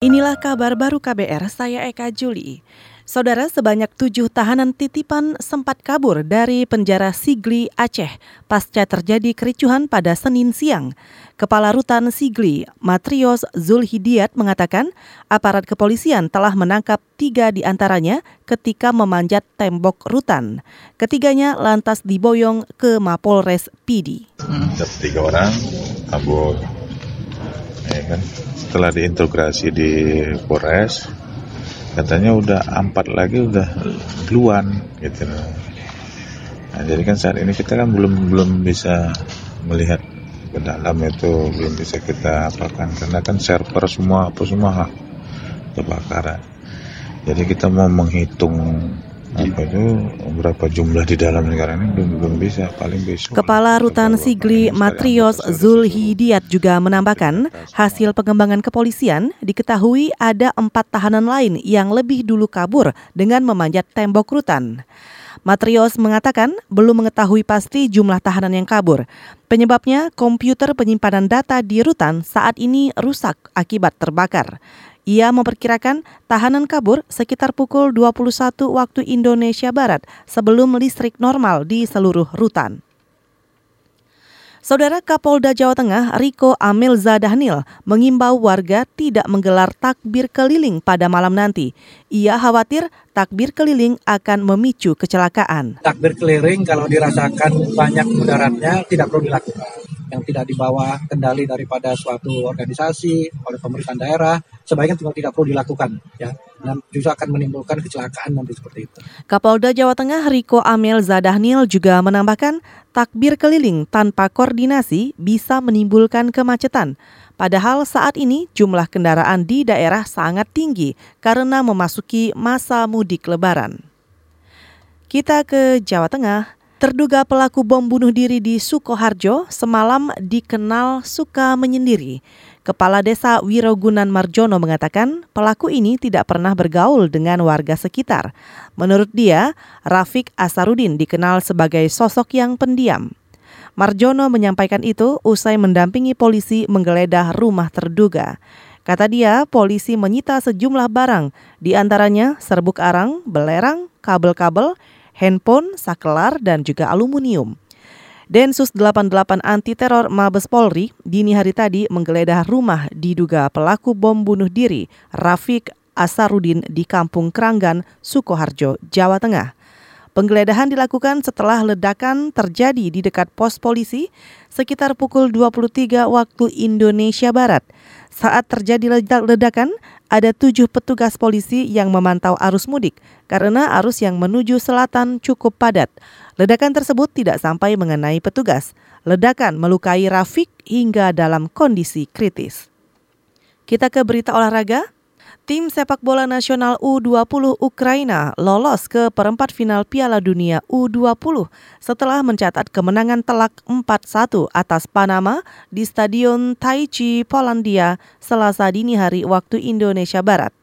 Inilah kabar baru KBR, saya Eka Juli. Saudara, sebanyak tujuh tahanan titipan sempat kabur dari penjara Sigli, Aceh pasca terjadi kericuhan pada Senin siang. Kepala Rutan Sigli, Matrios Zulhidiat mengatakan aparat kepolisian telah menangkap tiga di antaranya ketika memanjat tembok rutan. Ketiganya lantas diboyong ke Mapolres Pidi. Tiga orang kabur ya kan? Setelah diintegrasi di Polres katanya udah empat lagi udah duluan gitu. Nah, jadi kan saat ini kita kan belum belum bisa melihat ke dalam itu belum bisa kita apakan karena kan server semua apa semua kebakaran. Jadi kita mau menghitung apa itu berapa jumlah di dalam negara ini belum belum bisa paling besok. Kepala Rutan Sigli Matrios Zulhidiat juga menambahkan hasil pengembangan kepolisian diketahui ada empat tahanan lain yang lebih dulu kabur dengan memanjat tembok rutan. Matrios mengatakan belum mengetahui pasti jumlah tahanan yang kabur. Penyebabnya komputer penyimpanan data di rutan saat ini rusak akibat terbakar. Ia memperkirakan tahanan kabur sekitar pukul 21 waktu Indonesia Barat sebelum listrik normal di seluruh rutan. Saudara Kapolda Jawa Tengah Riko Amil Zadahnil mengimbau warga tidak menggelar takbir keliling pada malam nanti. Ia khawatir takbir keliling akan memicu kecelakaan. Takbir keliling kalau dirasakan banyak mudaratnya tidak perlu dilakukan yang tidak dibawa kendali daripada suatu organisasi oleh pemerintahan daerah sebaiknya juga tidak perlu dilakukan ya dan justru akan menimbulkan kecelakaan nanti seperti itu. Kapolda Jawa Tengah Riko Amel Zadahnil juga menambahkan takbir keliling tanpa koordinasi bisa menimbulkan kemacetan. Padahal saat ini jumlah kendaraan di daerah sangat tinggi karena memasuki masa mudik lebaran. Kita ke Jawa Tengah. Terduga pelaku bom bunuh diri di Sukoharjo semalam dikenal suka menyendiri. Kepala Desa Wirogunan Marjono mengatakan pelaku ini tidak pernah bergaul dengan warga sekitar. Menurut dia, Rafik Asarudin dikenal sebagai sosok yang pendiam. Marjono menyampaikan itu usai mendampingi polisi menggeledah rumah terduga. Kata dia, polisi menyita sejumlah barang, di antaranya serbuk arang, belerang, kabel-kabel, handphone, sakelar, dan juga aluminium. Densus 88 anti teror Mabes Polri dini hari tadi menggeledah rumah diduga pelaku bom bunuh diri Rafik Asarudin di Kampung Keranggan, Sukoharjo, Jawa Tengah. Penggeledahan dilakukan setelah ledakan terjadi di dekat pos polisi sekitar pukul 23 waktu Indonesia Barat. Saat terjadi ledakan, ada tujuh petugas polisi yang memantau arus mudik karena arus yang menuju selatan cukup padat. Ledakan tersebut tidak sampai mengenai petugas. Ledakan melukai Rafik hingga dalam kondisi kritis. Kita ke berita olahraga. Tim sepak bola nasional U20 Ukraina lolos ke perempat final Piala Dunia U20 setelah mencatat kemenangan telak 4-1 atas Panama di Stadion Taichi, Polandia, Selasa dini hari waktu Indonesia Barat.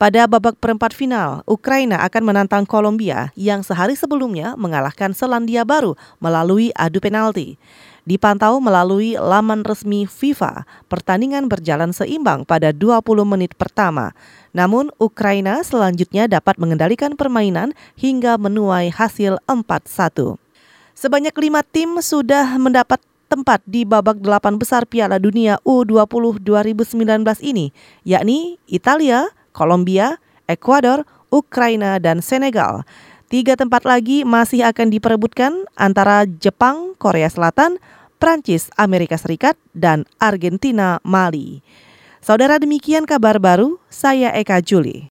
Pada babak perempat final, Ukraina akan menantang Kolombia yang sehari sebelumnya mengalahkan Selandia Baru melalui adu penalti. Dipantau melalui laman resmi FIFA, pertandingan berjalan seimbang pada 20 menit pertama. Namun Ukraina selanjutnya dapat mengendalikan permainan hingga menuai hasil 4-1. Sebanyak lima tim sudah mendapat tempat di babak delapan besar Piala Dunia U20 2019 ini, yakni Italia, Kolombia, Ekuador, Ukraina, dan Senegal. Tiga tempat lagi masih akan diperebutkan antara Jepang, Korea Selatan, Prancis, Amerika Serikat, dan Argentina, Mali. Saudara demikian kabar baru, saya Eka Juli.